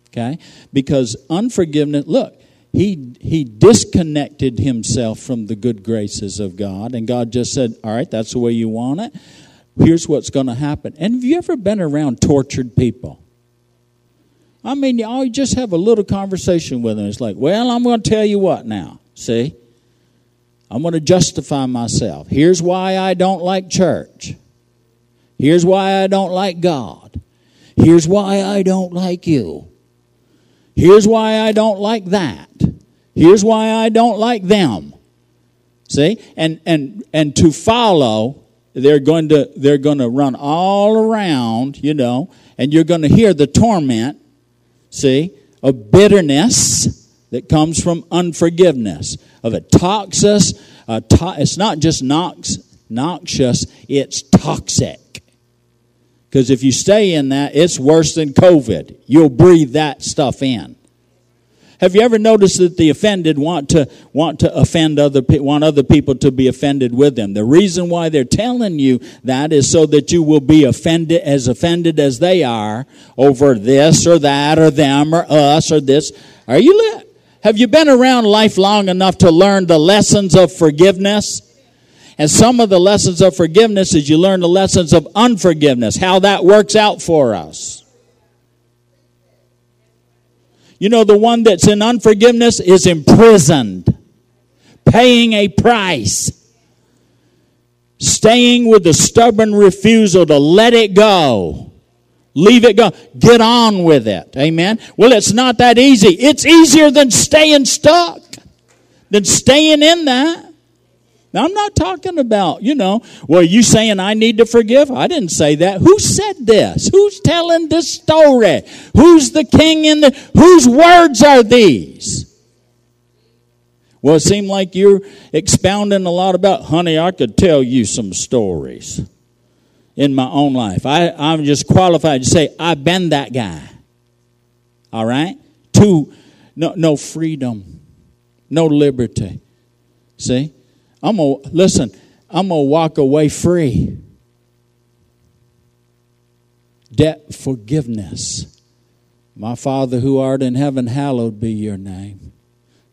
Okay? Because unforgiveness, look, he, he disconnected himself from the good graces of God, and God just said, All right, that's the way you want it. Here's what's going to happen. And have you ever been around tortured people? I mean, you just have a little conversation with them. It's like, Well, I'm going to tell you what now. See? I'm going to justify myself. Here's why I don't like church. Here's why I don't like God. Here's why I don't like you. Here's why I don't like that. Here's why I don't like them. See? And and and to follow, they're going to they're going to run all around, you know, and you're going to hear the torment, see, of bitterness that comes from unforgiveness, of a toxus. A to- it's not just nox- noxious, it's toxic. Because if you stay in that, it's worse than COVID. You'll breathe that stuff in. Have you ever noticed that the offended want to want to offend other want other people to be offended with them? The reason why they're telling you that is so that you will be offended as offended as they are over this or that or them or us or this. Are you li- have you been around life long enough to learn the lessons of forgiveness? And some of the lessons of forgiveness is you learn the lessons of unforgiveness, how that works out for us. You know, the one that's in unforgiveness is imprisoned, paying a price, staying with the stubborn refusal to let it go. Leave it go. Get on with it. Amen. Well, it's not that easy. It's easier than staying stuck, than staying in that. Now, I'm not talking about, you know, well, you saying I need to forgive? I didn't say that. Who said this? Who's telling this story? Who's the king in the, whose words are these? Well, it seemed like you're expounding a lot about, honey, I could tell you some stories in my own life. I, I'm just qualified to say, I've been that guy. All right? Two, no, no freedom, no liberty. See? I'm to, listen, I'm to walk away free. Debt forgiveness. My Father who art in heaven, hallowed be your name.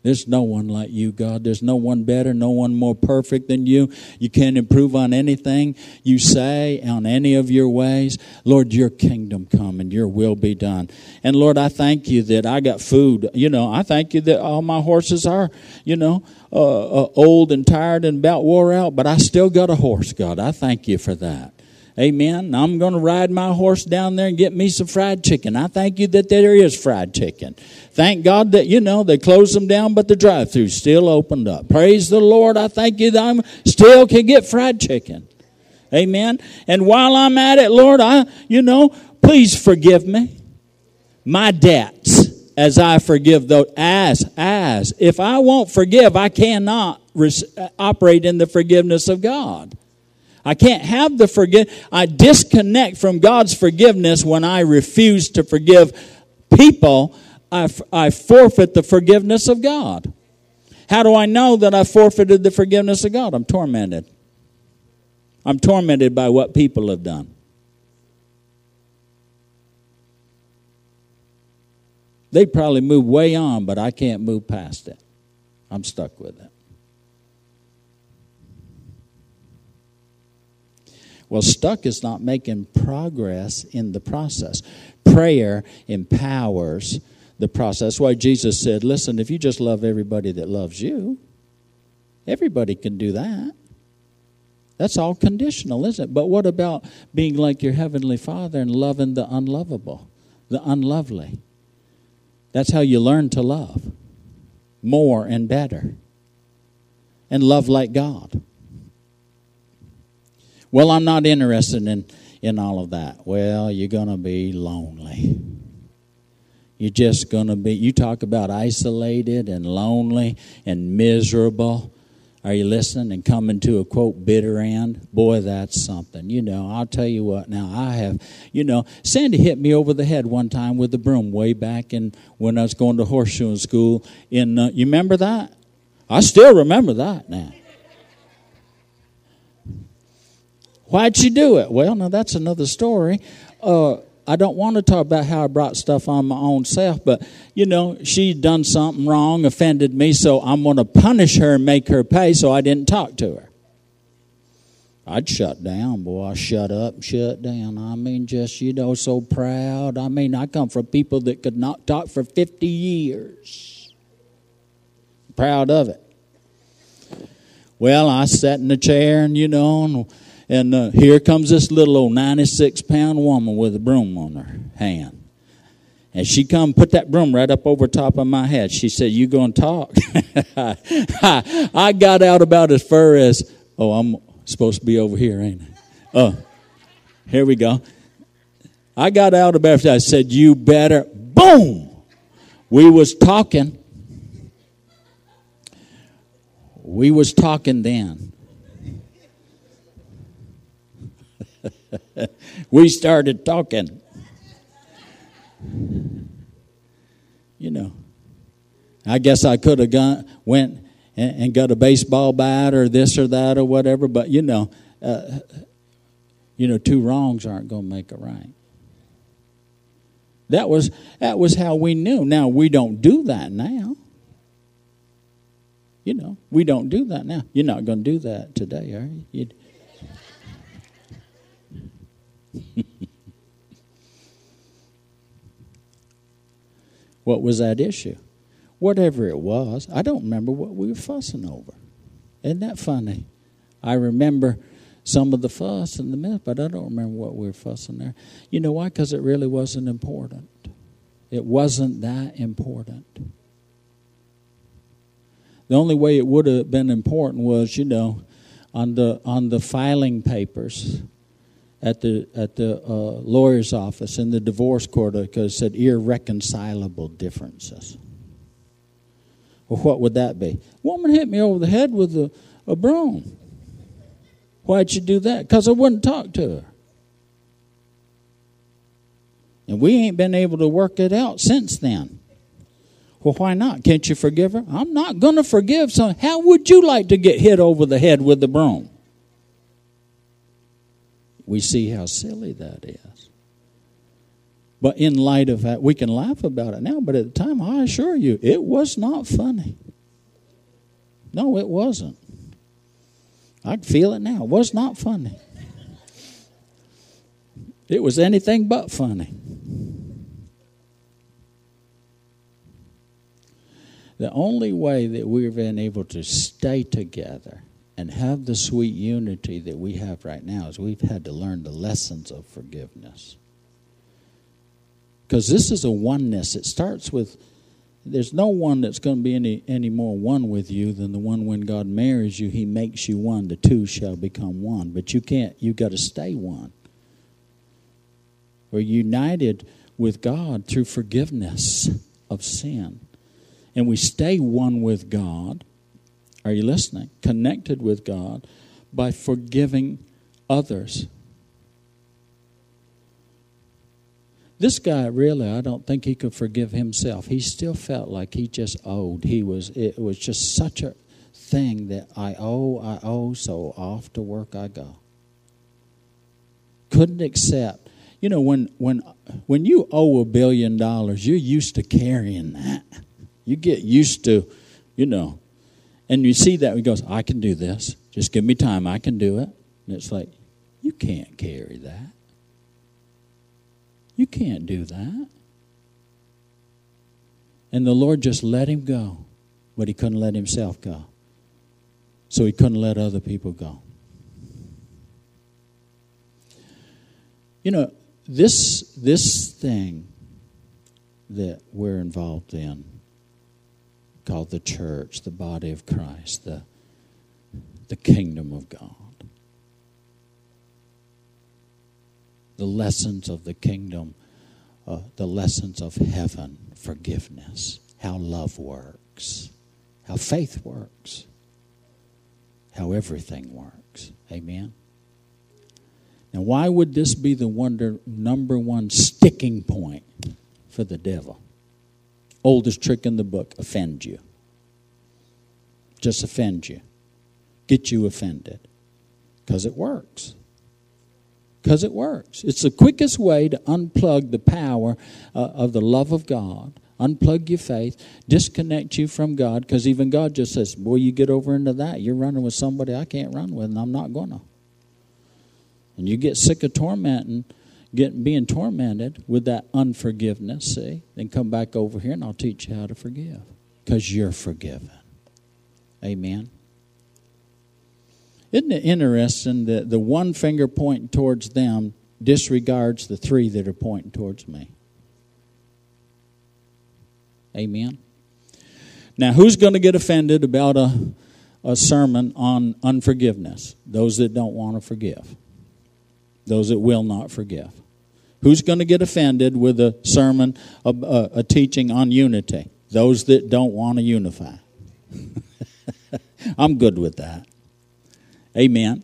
There's no one like you, God. There's no one better, no one more perfect than you. You can't improve on anything you say, on any of your ways. Lord, your kingdom come and your will be done. And Lord, I thank you that I got food. You know, I thank you that all my horses are, you know, uh, uh, old and tired and about wore out, but I still got a horse, God. I thank you for that. Amen. I'm going to ride my horse down there and get me some fried chicken. I thank you that there is fried chicken. Thank God that, you know, they closed them down, but the drive through still opened up. Praise the Lord. I thank you that I still can get fried chicken. Amen. And while I'm at it, Lord, I, you know, please forgive me my debts as I forgive those. As, as. If I won't forgive, I cannot res- operate in the forgiveness of God. I can't have the forgive. I disconnect from God's forgiveness when I refuse to forgive people. I, f- I forfeit the forgiveness of God. How do I know that I forfeited the forgiveness of God? I'm tormented. I'm tormented by what people have done. They probably move way on, but I can't move past it. I'm stuck with it. Well, stuck is not making progress in the process. Prayer empowers the process. That's why Jesus said, listen, if you just love everybody that loves you, everybody can do that. That's all conditional, isn't it? But what about being like your Heavenly Father and loving the unlovable, the unlovely? That's how you learn to love more and better and love like God. Well, I'm not interested in, in all of that. Well, you're going to be lonely. You're just going to be, you talk about isolated and lonely and miserable. Are you listening? And coming to a quote bitter end? Boy, that's something. You know, I'll tell you what. Now I have, you know, Sandy hit me over the head one time with the broom way back in when I was going to horseshoeing school. In uh, you remember that? I still remember that now. Why'd she do it? Well, now that's another story. Uh, I don't want to talk about how I brought stuff on my own self, but you know, she done something wrong, offended me, so I'm going to punish her and make her pay so I didn't talk to her. I'd shut down, boy. I shut up, shut down. I mean, just, you know, so proud. I mean, I come from people that could not talk for 50 years. Proud of it. Well, I sat in the chair and, you know, and and uh, here comes this little old 96 pound woman with a broom on her hand. And she come put that broom right up over top of my head. She said, You gonna talk? I got out about as far as, oh, I'm supposed to be over here, ain't I? Oh, here we go. I got out about I said, You better boom. We was talking. We was talking then. we started talking. You know, I guess I could have gone, went and, and, got a baseball bat or this or that or whatever, but you know, uh, you know, two wrongs aren't going to make a right. That was that was how we knew. Now we don't do that now. You know, we don't do that now. You're not going to do that today, are you? You'd, what was that issue? Whatever it was, I don't remember what we were fussing over. Isn't that funny? I remember some of the fuss and the mess, but I don't remember what we were fussing there. You know why? Because it really wasn't important. It wasn't that important. The only way it would have been important was, you know, on the on the filing papers at the at the uh, lawyer's office in the divorce court because it said irreconcilable differences. Well, what would that be? Woman hit me over the head with a, a broom. Why'd you do that? Because I wouldn't talk to her. And we ain't been able to work it out since then. Well, why not? Can't you forgive her? I'm not going to forgive someone. How would you like to get hit over the head with the broom? We see how silly that is. But in light of that, we can laugh about it now, but at the time, I assure you, it was not funny. No, it wasn't. I can feel it now. It was not funny. It was anything but funny. The only way that we've been able to stay together and have the sweet unity that we have right now is we've had to learn the lessons of forgiveness. Because this is a oneness. It starts with there's no one that's going to be any, any more one with you than the one when God marries you, he makes you one. The two shall become one. But you can't, you've got to stay one. We're united with God through forgiveness of sin. And we stay one with God. Are you listening? Connected with God by forgiving others. This guy really, I don't think he could forgive himself. He still felt like he just owed. He was it was just such a thing that I owe, I owe, so off to work I go. Couldn't accept. You know, when when when you owe a billion dollars, you're used to carrying that. You get used to, you know, and you see that he goes, I can do this. Just give me time, I can do it. And it's like, you can't carry that. You can't do that. And the Lord just let him go, but he couldn't let himself go. So he couldn't let other people go. You know, this this thing that we're involved in called the church, the body of Christ, the the kingdom of God. the lessons of the kingdom, uh, the lessons of heaven, forgiveness, how love works, how faith works, how everything works. Amen. Now, why would this be the wonder, number one sticking point for the devil? Oldest trick in the book offend you. Just offend you. Get you offended. Because it works because it works. It's the quickest way to unplug the power uh, of the love of God, unplug your faith, disconnect you from God, because even God just says, Boy, you get over into that, you're running with somebody I can't run with, and I'm not going to. And you get sick of tormenting, getting being tormented with that unforgiveness, see? Then come back over here and I'll teach you how to forgive. Because you're forgiven. Amen. Isn't it interesting that the one finger pointing towards them disregards the three that are pointing towards me? Amen. Now, who's going to get offended about a, a sermon on unforgiveness? Those that don't want to forgive, those that will not forgive. Who's going to get offended with a sermon, a, a, a teaching on unity? Those that don't want to unify. I'm good with that. Amen.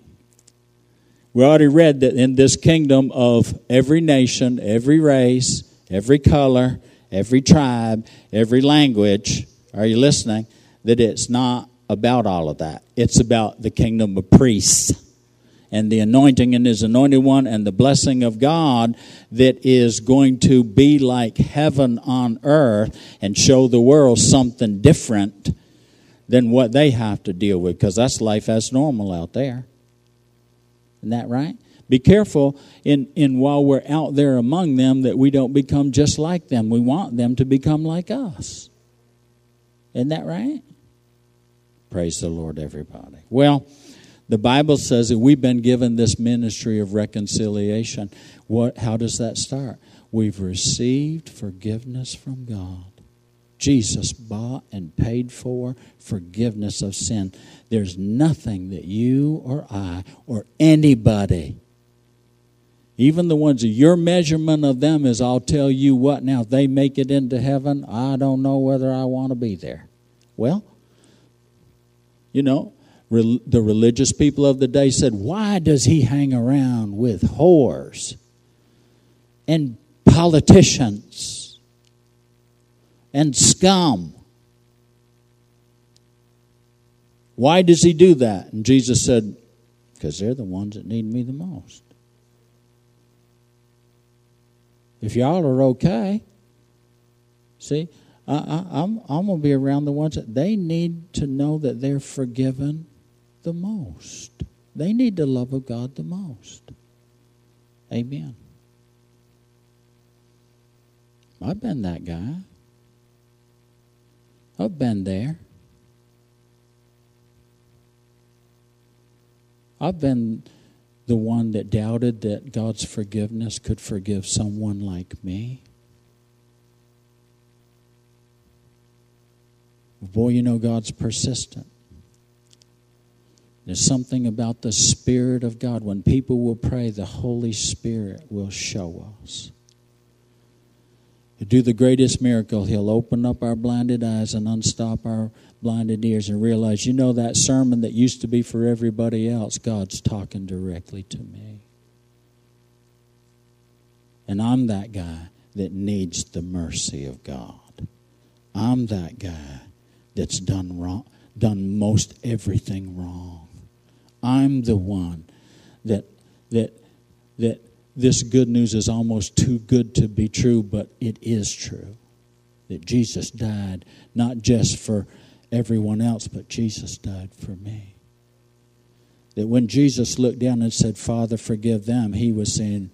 We already read that in this kingdom of every nation, every race, every color, every tribe, every language, are you listening? That it's not about all of that. It's about the kingdom of priests and the anointing in his anointed one and the blessing of God that is going to be like heaven on earth and show the world something different than what they have to deal with because that's life as normal out there. Isn't that right? Be careful in, in while we're out there among them that we don't become just like them. We want them to become like us. Isn't that right? Praise the Lord, everybody. Well, the Bible says that we've been given this ministry of reconciliation. What, how does that start? We've received forgiveness from God. Jesus bought and paid for forgiveness of sin. There's nothing that you or I or anybody, even the ones that your measurement of them is, I'll tell you what now, if they make it into heaven, I don't know whether I want to be there. Well, you know, the religious people of the day said, Why does he hang around with whores and politicians? and scum. Why does he do that? And Jesus said, Because they're the ones that need me the most. If y'all are okay, see, I, I'm going to be around the ones that they need to know that they're forgiven the most. They need the love of God the most. Amen. I've been that guy. I've been there. I've been the one that doubted that God's forgiveness could forgive someone like me. Boy, you know God's persistent. There's something about the Spirit of God. When people will pray, the Holy Spirit will show us. He'll do the greatest miracle. He'll open up our blinded eyes and unstop our blinded ears and realize, you know, that sermon that used to be for everybody else, God's talking directly to me. And I'm that guy that needs the mercy of God. I'm that guy that's done wrong, done most everything wrong. I'm the one that that that this good news is almost too good to be true, but it is true. That Jesus died not just for everyone else, but Jesus died for me. That when Jesus looked down and said, Father, forgive them, he was saying,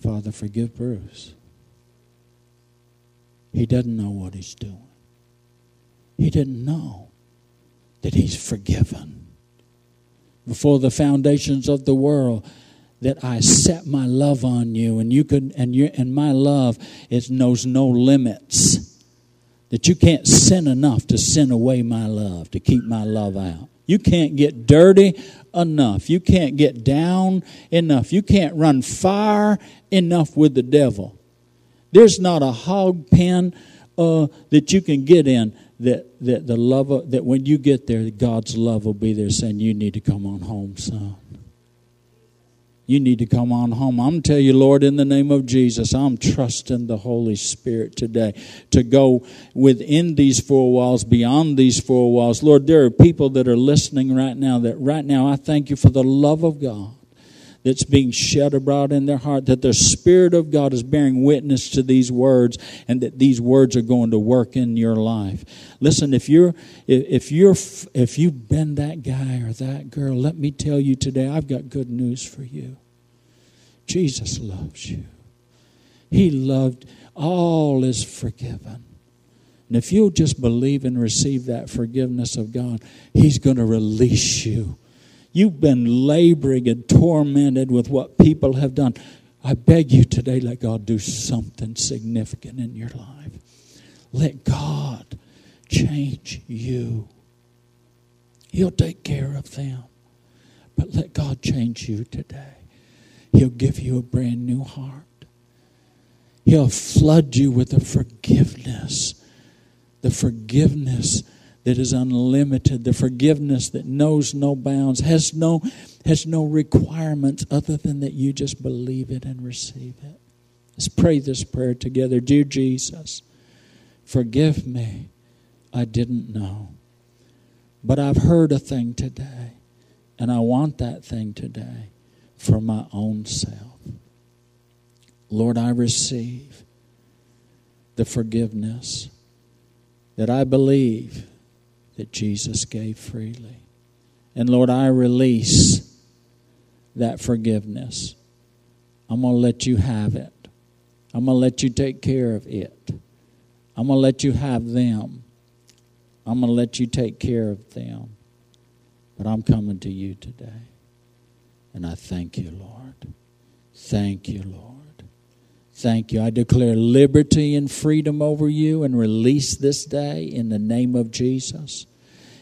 Father, forgive Bruce. He doesn't know what he's doing. He didn't know that he's forgiven. Before the foundations of the world, that I set my love on you, and you could, and you, and my love it knows no limits. That you can't sin enough to sin away my love, to keep my love out. You can't get dirty enough. You can't get down enough. You can't run far enough with the devil. There's not a hog pen uh, that you can get in that, that the love of, that when you get there, God's love will be there saying, You need to come on home, son. You need to come on home. I'm telling you, Lord, in the name of Jesus, I'm trusting the Holy Spirit today to go within these four walls, beyond these four walls. Lord, there are people that are listening right now that right now I thank you for the love of God that's being shed abroad in their heart, that the Spirit of God is bearing witness to these words, and that these words are going to work in your life. Listen, if you're if you're if you've been that guy or that girl, let me tell you today, I've got good news for you. Jesus loves you. He loved all is forgiven. And if you'll just believe and receive that forgiveness of God, He's going to release you You've been laboring and tormented with what people have done. I beg you today, let God do something significant in your life. Let God change you. He'll take care of them. But let God change you today. He'll give you a brand new heart. He'll flood you with the forgiveness. The forgiveness that is unlimited, the forgiveness that knows no bounds, has no, has no requirements other than that you just believe it and receive it. Let's pray this prayer together. Dear Jesus, forgive me. I didn't know. But I've heard a thing today, and I want that thing today for my own self. Lord, I receive the forgiveness that I believe that Jesus gave freely. And Lord, I release that forgiveness. I'm going to let you have it. I'm going to let you take care of it. I'm going to let you have them. I'm going to let you take care of them. But I'm coming to you today. And I thank you, Lord. Thank you, Lord. Thank you. I declare liberty and freedom over you and release this day in the name of Jesus.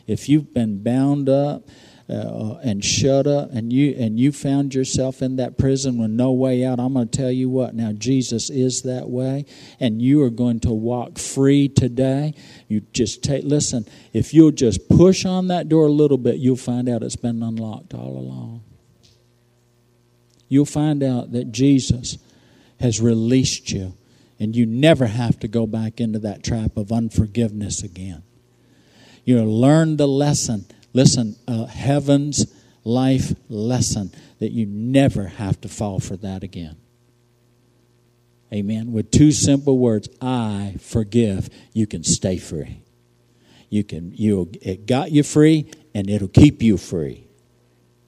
If you've been bound up, uh, and shut up and you and you found yourself in that prison with no way out i'm going to tell you what now jesus is that way and you are going to walk free today you just take listen if you'll just push on that door a little bit you'll find out it's been unlocked all along you'll find out that jesus has released you and you never have to go back into that trap of unforgiveness again you learn the lesson. Listen, uh, heaven's life lesson that you never have to fall for that again. Amen. With two simple words, I forgive, you can stay free. You can you it got you free and it'll keep you free.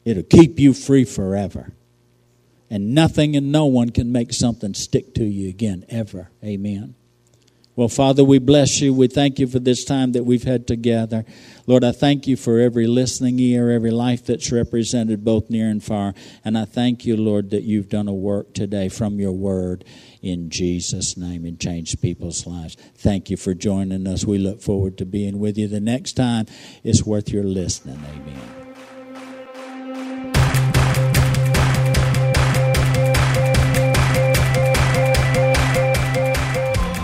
It'll keep you free forever. And nothing and no one can make something stick to you again ever. Amen. Well, Father, we bless you. We thank you for this time that we've had together. Lord, I thank you for every listening ear, every life that's represented both near and far. And I thank you, Lord, that you've done a work today from your word in Jesus' name and changed people's lives. Thank you for joining us. We look forward to being with you the next time. It's worth your listening. Amen.